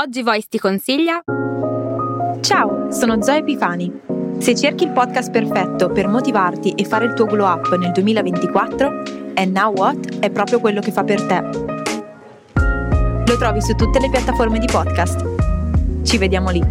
Oggi Voice ti consiglia Ciao, sono Zoe Epifani. Se cerchi il podcast perfetto per motivarti e fare il tuo glow up nel 2024, And Now What è proprio quello che fa per te. Lo trovi su tutte le piattaforme di podcast. Ci vediamo lì.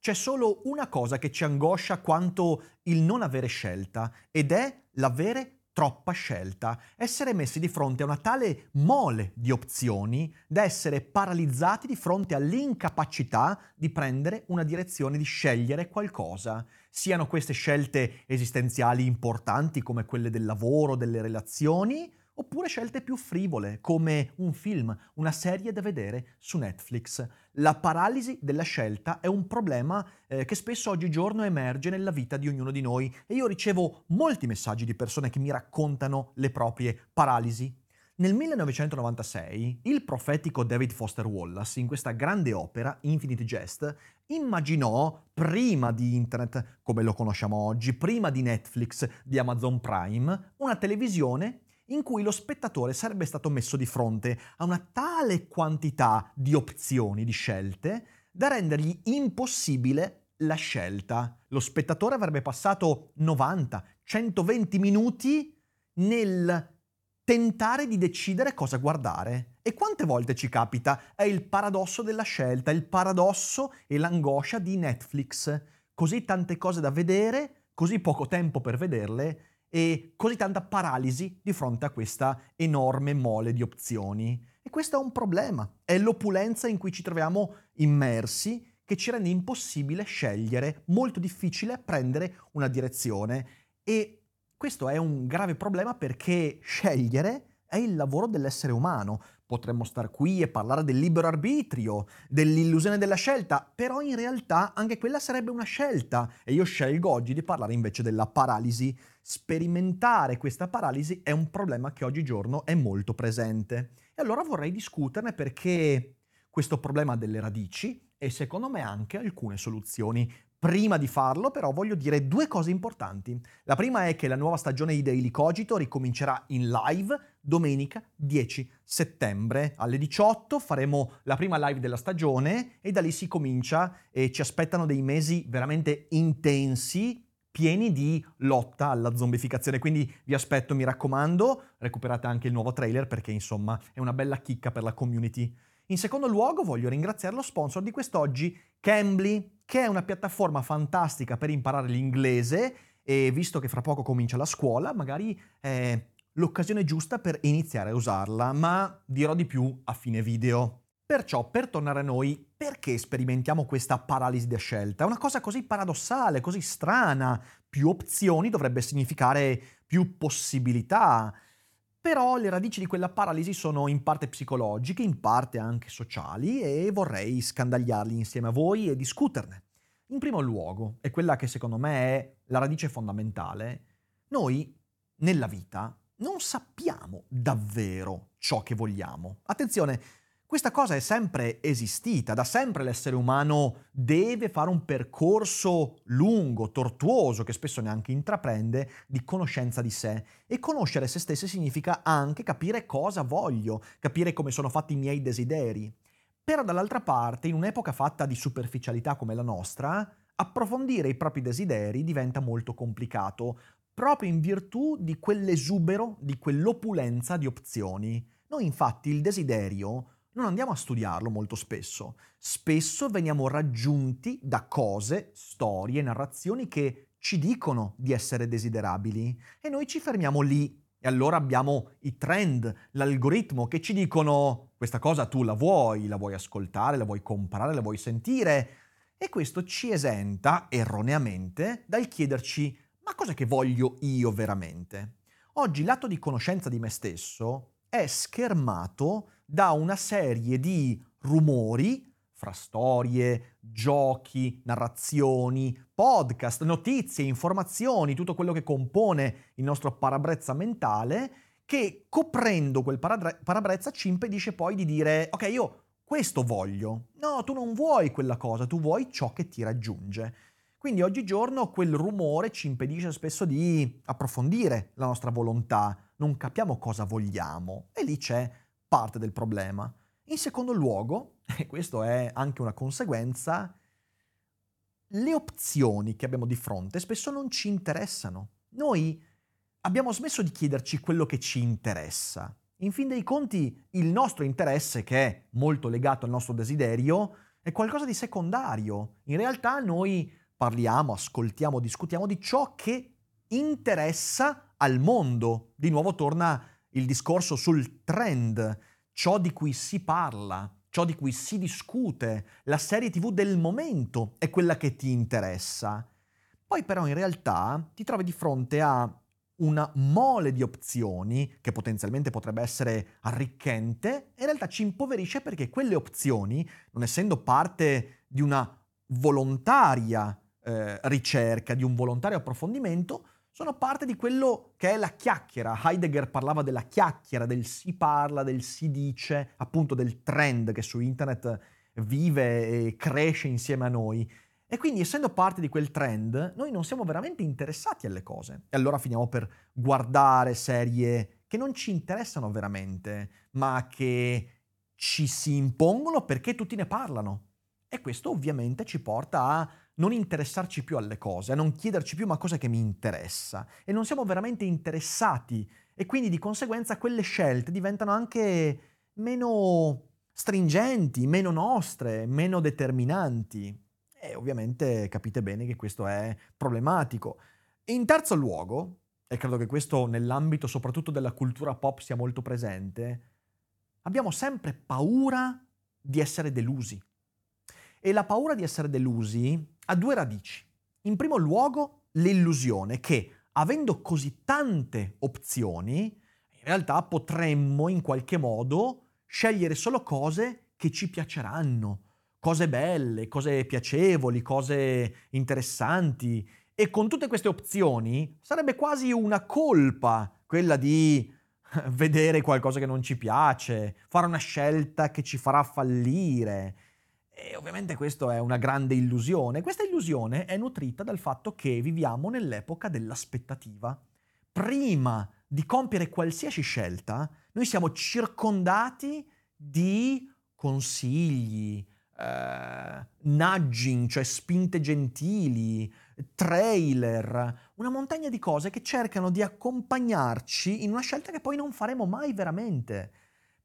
C'è solo una cosa che ci angoscia quanto il non avere scelta ed è l'avere troppa scelta, essere messi di fronte a una tale mole di opzioni da essere paralizzati di fronte all'incapacità di prendere una direzione, di scegliere qualcosa. Siano queste scelte esistenziali importanti come quelle del lavoro, delle relazioni, oppure scelte più frivole, come un film, una serie da vedere su Netflix. La paralisi della scelta è un problema eh, che spesso oggigiorno emerge nella vita di ognuno di noi e io ricevo molti messaggi di persone che mi raccontano le proprie paralisi. Nel 1996 il profetico David Foster Wallace, in questa grande opera, Infinite Jest, immaginò, prima di Internet come lo conosciamo oggi, prima di Netflix, di Amazon Prime, una televisione in cui lo spettatore sarebbe stato messo di fronte a una tale quantità di opzioni, di scelte, da rendergli impossibile la scelta. Lo spettatore avrebbe passato 90, 120 minuti nel tentare di decidere cosa guardare. E quante volte ci capita? È il paradosso della scelta, il paradosso e l'angoscia di Netflix. Così tante cose da vedere, così poco tempo per vederle e così tanta paralisi di fronte a questa enorme mole di opzioni. E questo è un problema, è l'opulenza in cui ci troviamo immersi che ci rende impossibile scegliere, molto difficile prendere una direzione e questo è un grave problema perché scegliere è il lavoro dell'essere umano. Potremmo star qui e parlare del libero arbitrio, dell'illusione della scelta, però in realtà anche quella sarebbe una scelta e io scelgo oggi di parlare invece della paralisi. Sperimentare questa paralisi è un problema che oggigiorno è molto presente. E allora vorrei discuterne perché questo problema ha delle radici e secondo me anche alcune soluzioni. Prima di farlo però voglio dire due cose importanti. La prima è che la nuova stagione di Daily Cogito ricomincerà in live domenica 10 settembre alle 18. Faremo la prima live della stagione e da lì si comincia e ci aspettano dei mesi veramente intensi pieni di lotta alla zombificazione. Quindi vi aspetto, mi raccomando, recuperate anche il nuovo trailer perché insomma è una bella chicca per la community. In secondo luogo voglio ringraziare lo sponsor di quest'oggi, Cambly, che è una piattaforma fantastica per imparare l'inglese e visto che fra poco comincia la scuola, magari è l'occasione giusta per iniziare a usarla, ma dirò di più a fine video. Perciò, per tornare a noi, perché sperimentiamo questa paralisi da scelta? È una cosa così paradossale, così strana. Più opzioni dovrebbe significare più possibilità. Però le radici di quella paralisi sono in parte psicologiche, in parte anche sociali e vorrei scandagliarli insieme a voi e discuterne. In primo luogo, e quella che secondo me è la radice fondamentale, noi nella vita non sappiamo davvero ciò che vogliamo. Attenzione, questa cosa è sempre esistita, da sempre l'essere umano deve fare un percorso lungo, tortuoso, che spesso neanche intraprende, di conoscenza di sé. E conoscere se stessi significa anche capire cosa voglio, capire come sono fatti i miei desideri. Però dall'altra parte, in un'epoca fatta di superficialità come la nostra, approfondire i propri desideri diventa molto complicato, proprio in virtù di quell'esubero, di quell'opulenza di opzioni. Noi infatti il desiderio non andiamo a studiarlo molto spesso. Spesso veniamo raggiunti da cose, storie, narrazioni che ci dicono di essere desiderabili e noi ci fermiamo lì. E allora abbiamo i trend, l'algoritmo che ci dicono questa cosa tu la vuoi, la vuoi ascoltare, la vuoi comprare, la vuoi sentire. E questo ci esenta erroneamente dal chiederci ma cosa che voglio io veramente? Oggi l'atto di conoscenza di me stesso è schermato da una serie di rumori fra storie, giochi, narrazioni, podcast, notizie, informazioni, tutto quello che compone il nostro parabrezza mentale, che coprendo quel parabrezza ci impedisce poi di dire ok, io questo voglio. No, tu non vuoi quella cosa, tu vuoi ciò che ti raggiunge. Quindi oggigiorno quel rumore ci impedisce spesso di approfondire la nostra volontà, non capiamo cosa vogliamo e lì c'è parte del problema. In secondo luogo, e questo è anche una conseguenza, le opzioni che abbiamo di fronte spesso non ci interessano. Noi abbiamo smesso di chiederci quello che ci interessa. In fin dei conti, il nostro interesse, che è molto legato al nostro desiderio, è qualcosa di secondario. In realtà noi parliamo, ascoltiamo, discutiamo di ciò che interessa al mondo. Di nuovo torna il discorso sul trend, ciò di cui si parla, ciò di cui si discute, la serie tv del momento è quella che ti interessa. Poi però in realtà ti trovi di fronte a una mole di opzioni che potenzialmente potrebbe essere arricchente, in realtà ci impoverisce perché quelle opzioni, non essendo parte di una volontaria eh, ricerca, di un volontario approfondimento, sono parte di quello che è la chiacchiera. Heidegger parlava della chiacchiera, del si parla, del si dice, appunto del trend che su internet vive e cresce insieme a noi. E quindi essendo parte di quel trend, noi non siamo veramente interessati alle cose. E allora finiamo per guardare serie che non ci interessano veramente, ma che ci si impongono perché tutti ne parlano. E questo ovviamente ci porta a non interessarci più alle cose, a non chiederci più ma cosa che mi interessa. E non siamo veramente interessati e quindi di conseguenza quelle scelte diventano anche meno stringenti, meno nostre, meno determinanti. E ovviamente capite bene che questo è problematico. In terzo luogo, e credo che questo nell'ambito soprattutto della cultura pop sia molto presente, abbiamo sempre paura di essere delusi. E la paura di essere delusi ha due radici. In primo luogo, l'illusione che, avendo così tante opzioni, in realtà potremmo in qualche modo scegliere solo cose che ci piaceranno, cose belle, cose piacevoli, cose interessanti. E con tutte queste opzioni sarebbe quasi una colpa quella di vedere qualcosa che non ci piace, fare una scelta che ci farà fallire. E ovviamente questa è una grande illusione. Questa illusione è nutrita dal fatto che viviamo nell'epoca dell'aspettativa. Prima di compiere qualsiasi scelta, noi siamo circondati di consigli, eh, nudging, cioè spinte gentili, trailer, una montagna di cose che cercano di accompagnarci in una scelta che poi non faremo mai veramente.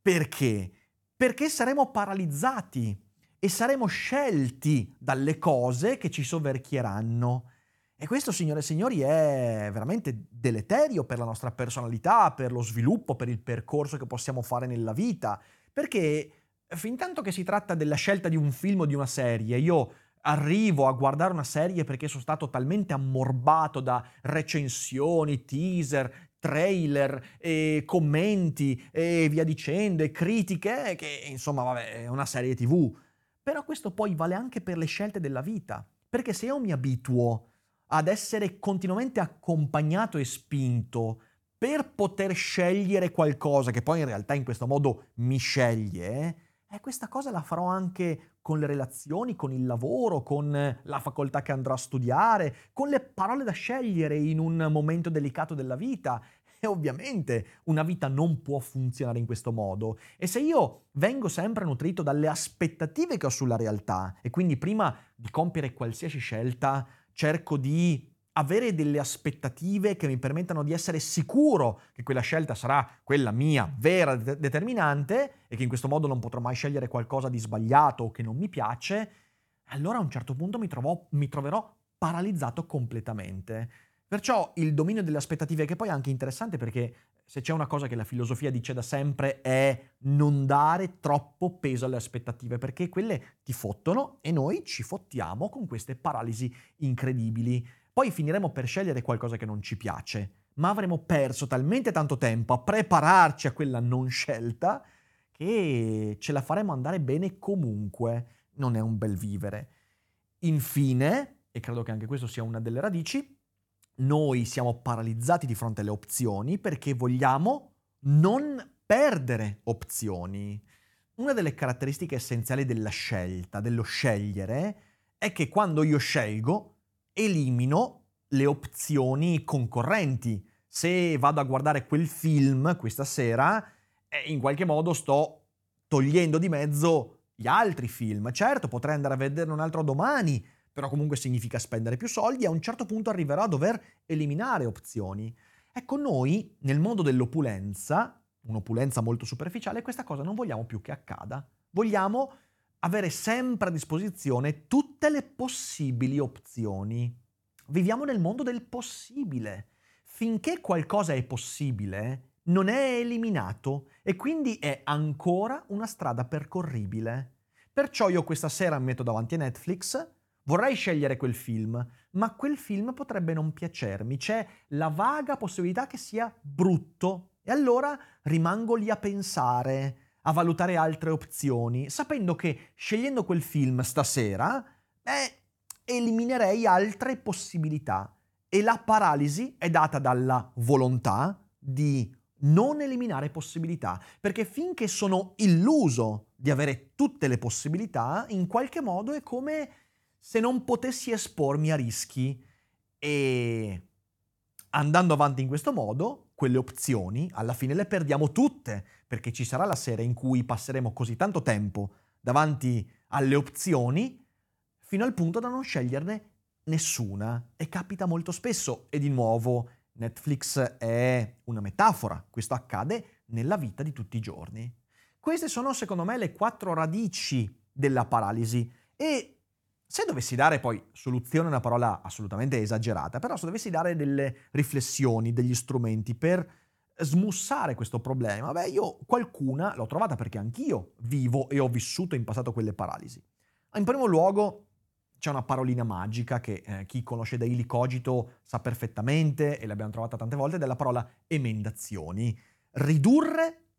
Perché? Perché saremo paralizzati e saremo scelti dalle cose che ci soverchieranno. E questo, signore e signori, è veramente deleterio per la nostra personalità, per lo sviluppo, per il percorso che possiamo fare nella vita, perché fin tanto che si tratta della scelta di un film o di una serie, io arrivo a guardare una serie perché sono stato talmente ammorbato da recensioni, teaser, trailer, e commenti e via dicendo, e critiche, che insomma, vabbè, è una serie tv. Però questo poi vale anche per le scelte della vita, perché se io mi abituo ad essere continuamente accompagnato e spinto per poter scegliere qualcosa che poi in realtà in questo modo mi sceglie, eh, questa cosa la farò anche con le relazioni, con il lavoro, con la facoltà che andrò a studiare, con le parole da scegliere in un momento delicato della vita e ovviamente una vita non può funzionare in questo modo. E se io vengo sempre nutrito dalle aspettative che ho sulla realtà e quindi prima di compiere qualsiasi scelta cerco di avere delle aspettative che mi permettano di essere sicuro che quella scelta sarà quella mia vera de- determinante e che in questo modo non potrò mai scegliere qualcosa di sbagliato o che non mi piace, allora a un certo punto mi, trovo, mi troverò paralizzato completamente. Perciò il dominio delle aspettative, che poi è anche interessante perché se c'è una cosa che la filosofia dice da sempre è non dare troppo peso alle aspettative, perché quelle ti fottono e noi ci fottiamo con queste paralisi incredibili. Poi finiremo per scegliere qualcosa che non ci piace, ma avremo perso talmente tanto tempo a prepararci a quella non scelta che ce la faremo andare bene comunque. Non è un bel vivere. Infine, e credo che anche questo sia una delle radici, noi siamo paralizzati di fronte alle opzioni perché vogliamo non perdere opzioni. Una delle caratteristiche essenziali della scelta, dello scegliere, è che quando io scelgo, elimino le opzioni concorrenti. Se vado a guardare quel film questa sera, e in qualche modo sto togliendo di mezzo gli altri film. Certo, potrei andare a vederne un altro domani, però comunque significa spendere più soldi e a un certo punto arriverò a dover eliminare opzioni. Ecco, noi nel mondo dell'opulenza, un'opulenza molto superficiale, questa cosa non vogliamo più che accada. Vogliamo avere sempre a disposizione tutte le possibili opzioni. Viviamo nel mondo del possibile. Finché qualcosa è possibile, non è eliminato e quindi è ancora una strada percorribile. Perciò io questa sera mi metto davanti a Netflix, vorrei scegliere quel film, ma quel film potrebbe non piacermi, c'è la vaga possibilità che sia brutto. E allora rimango lì a pensare, a valutare altre opzioni, sapendo che scegliendo quel film stasera, beh, eliminerei altre possibilità. E la paralisi è data dalla volontà di non eliminare possibilità, perché finché sono illuso di avere tutte le possibilità, in qualche modo è come se non potessi espormi a rischi e andando avanti in questo modo, quelle opzioni alla fine le perdiamo tutte, perché ci sarà la sera in cui passeremo così tanto tempo davanti alle opzioni fino al punto da non sceglierne nessuna. E capita molto spesso, e di nuovo Netflix è una metafora, questo accade nella vita di tutti i giorni. Queste sono secondo me le quattro radici della paralisi e se dovessi dare poi soluzione è una parola assolutamente esagerata, però se dovessi dare delle riflessioni, degli strumenti per smussare questo problema, beh io qualcuna l'ho trovata perché anch'io vivo e ho vissuto in passato quelle paralisi. In primo luogo c'è una parolina magica che eh, chi conosce Daily Cogito sa perfettamente e l'abbiamo trovata tante volte, della parola emendazioni. Ridurre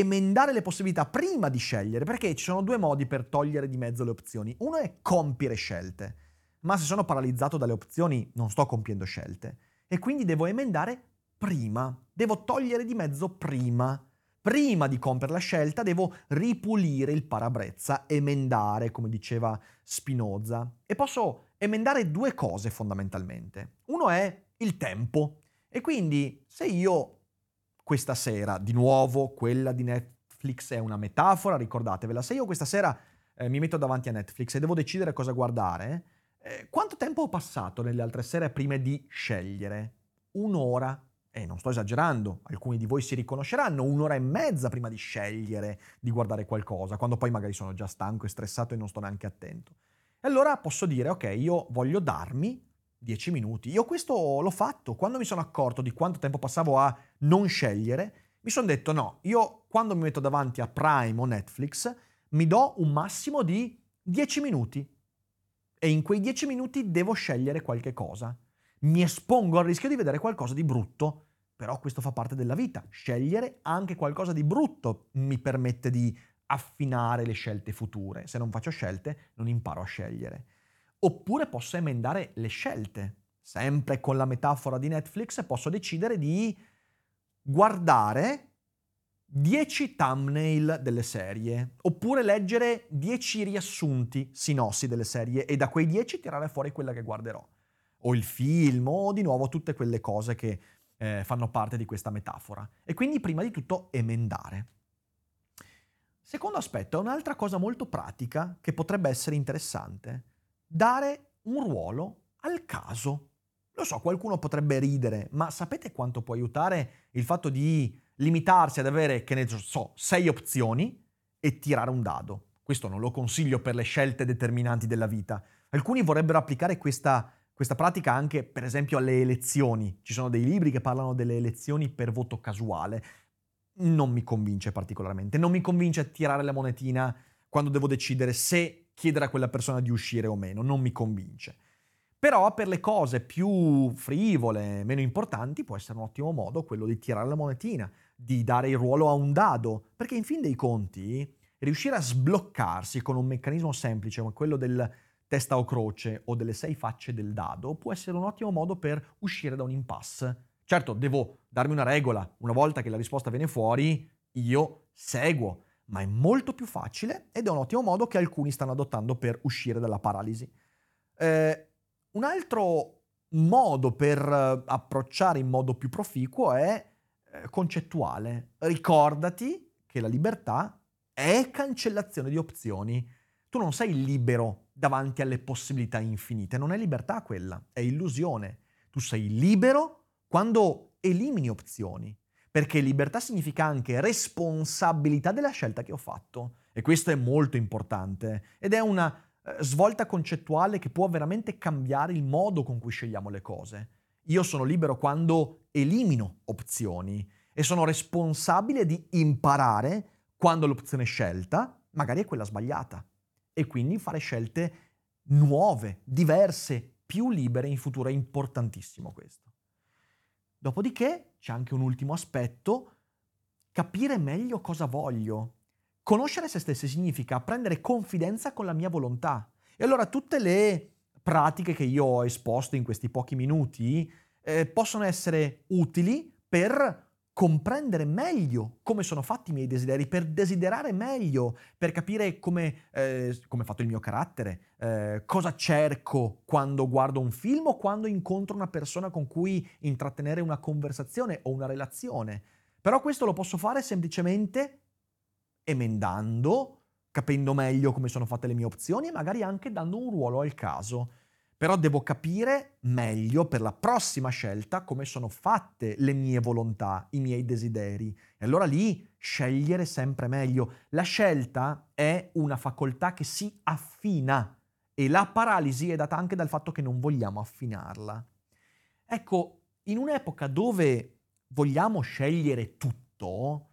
Emendare le possibilità prima di scegliere, perché ci sono due modi per togliere di mezzo le opzioni. Uno è compiere scelte, ma se sono paralizzato dalle opzioni non sto compiendo scelte e quindi devo emendare prima, devo togliere di mezzo prima. Prima di compiere la scelta devo ripulire il parabrezza, emendare, come diceva Spinoza. E posso emendare due cose fondamentalmente. Uno è il tempo. E quindi se io questa sera, di nuovo, quella di Netflix è una metafora, ricordatevela, se io questa sera eh, mi metto davanti a Netflix e devo decidere cosa guardare, eh, quanto tempo ho passato nelle altre sere prima di scegliere? Un'ora, e non sto esagerando, alcuni di voi si riconosceranno, un'ora e mezza prima di scegliere di guardare qualcosa, quando poi magari sono già stanco e stressato e non sto neanche attento. E allora posso dire, ok, io voglio darmi 10 minuti. Io questo l'ho fatto, quando mi sono accorto di quanto tempo passavo a non scegliere, mi sono detto no, io quando mi metto davanti a Prime o Netflix mi do un massimo di 10 minuti e in quei 10 minuti devo scegliere qualche cosa mi espongo al rischio di vedere qualcosa di brutto, però questo fa parte della vita. Scegliere anche qualcosa di brutto mi permette di affinare le scelte future. Se non faccio scelte, non imparo a scegliere. Oppure posso emendare le scelte. Sempre con la metafora di Netflix, posso decidere di guardare 10 thumbnail delle serie, oppure leggere 10 riassunti, sinossi delle serie e da quei 10 tirare fuori quella che guarderò o il film o di nuovo tutte quelle cose che eh, fanno parte di questa metafora. E quindi prima di tutto emendare. Secondo aspetto è un'altra cosa molto pratica che potrebbe essere interessante, dare un ruolo al caso. Lo so, qualcuno potrebbe ridere, ma sapete quanto può aiutare il fatto di limitarsi ad avere, che ne so, sei opzioni e tirare un dado? Questo non lo consiglio per le scelte determinanti della vita. Alcuni vorrebbero applicare questa questa pratica anche, per esempio, alle elezioni. Ci sono dei libri che parlano delle elezioni per voto casuale. Non mi convince particolarmente. Non mi convince a tirare la monetina quando devo decidere se chiedere a quella persona di uscire o meno. Non mi convince. Però per le cose più frivole, meno importanti, può essere un ottimo modo quello di tirare la monetina, di dare il ruolo a un dado, perché in fin dei conti riuscire a sbloccarsi con un meccanismo semplice come quello del testa o croce o delle sei facce del dado può essere un ottimo modo per uscire da un impasse. Certo, devo darmi una regola, una volta che la risposta viene fuori, io seguo, ma è molto più facile ed è un ottimo modo che alcuni stanno adottando per uscire dalla paralisi. Eh, un altro modo per eh, approcciare in modo più proficuo è eh, concettuale. Ricordati che la libertà è cancellazione di opzioni. Tu non sei libero davanti alle possibilità infinite, non è libertà quella, è illusione. Tu sei libero quando elimini opzioni, perché libertà significa anche responsabilità della scelta che ho fatto e questo è molto importante ed è una eh, svolta concettuale che può veramente cambiare il modo con cui scegliamo le cose. Io sono libero quando elimino opzioni e sono responsabile di imparare quando l'opzione scelta magari è quella sbagliata e quindi fare scelte nuove, diverse, più libere in futuro. È importantissimo questo. Dopodiché c'è anche un ultimo aspetto, capire meglio cosa voglio. Conoscere se stessi significa prendere confidenza con la mia volontà. E allora tutte le pratiche che io ho esposto in questi pochi minuti eh, possono essere utili per comprendere meglio come sono fatti i miei desideri, per desiderare meglio, per capire come, eh, è fatto il mio carattere, eh, cosa cerco quando guardo un film o quando incontro una persona con cui intrattenere una conversazione o una relazione. Però questo lo posso fare semplicemente emendando, capendo meglio come sono fatte le mie opzioni e magari anche dando un ruolo al caso però devo capire meglio per la prossima scelta come sono fatte le mie volontà, i miei desideri. E allora lì scegliere sempre meglio. La scelta è una facoltà che si affina e la paralisi è data anche dal fatto che non vogliamo affinarla. Ecco, in un'epoca dove vogliamo scegliere tutto,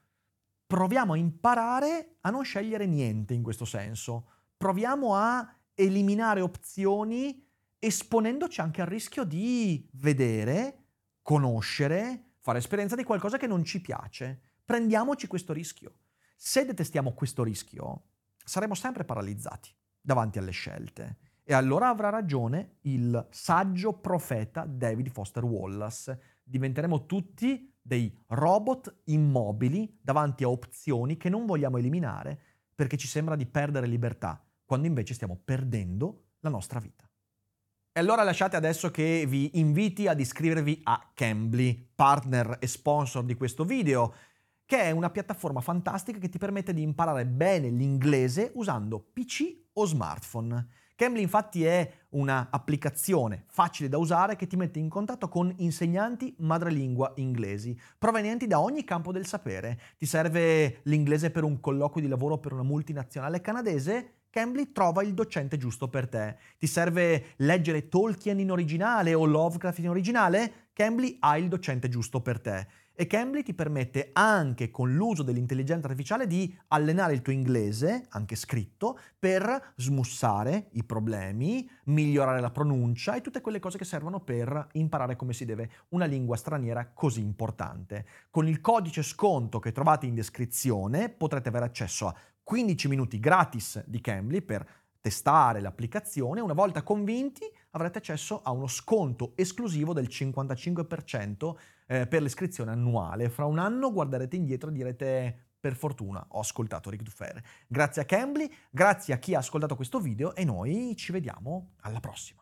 proviamo a imparare a non scegliere niente in questo senso. Proviamo a eliminare opzioni esponendoci anche al rischio di vedere, conoscere, fare esperienza di qualcosa che non ci piace. Prendiamoci questo rischio. Se detestiamo questo rischio, saremo sempre paralizzati davanti alle scelte. E allora avrà ragione il saggio profeta David Foster Wallace. Diventeremo tutti dei robot immobili davanti a opzioni che non vogliamo eliminare perché ci sembra di perdere libertà, quando invece stiamo perdendo la nostra vita. E allora lasciate adesso che vi inviti ad iscrivervi a Cambly, partner e sponsor di questo video, che è una piattaforma fantastica che ti permette di imparare bene l'inglese usando PC o smartphone. Cambly infatti è un'applicazione facile da usare che ti mette in contatto con insegnanti madrelingua inglesi, provenienti da ogni campo del sapere. Ti serve l'inglese per un colloquio di lavoro per una multinazionale canadese? Cambly trova il docente giusto per te. Ti serve leggere Tolkien in originale o Lovecraft in originale? Cambly ha il docente giusto per te. E Cambly ti permette anche con l'uso dell'intelligenza artificiale di allenare il tuo inglese, anche scritto, per smussare i problemi, migliorare la pronuncia e tutte quelle cose che servono per imparare come si deve una lingua straniera così importante. Con il codice sconto che trovate in descrizione potrete avere accesso a 15 minuti gratis di Cambly per testare l'applicazione. Una volta convinti avrete accesso a uno sconto esclusivo del 55% eh, per l'iscrizione annuale. Fra un anno guarderete indietro e direte per fortuna ho ascoltato Rick Dufer. Grazie a Cambly, grazie a chi ha ascoltato questo video e noi ci vediamo alla prossima.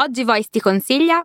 Oggi Voice ti consiglia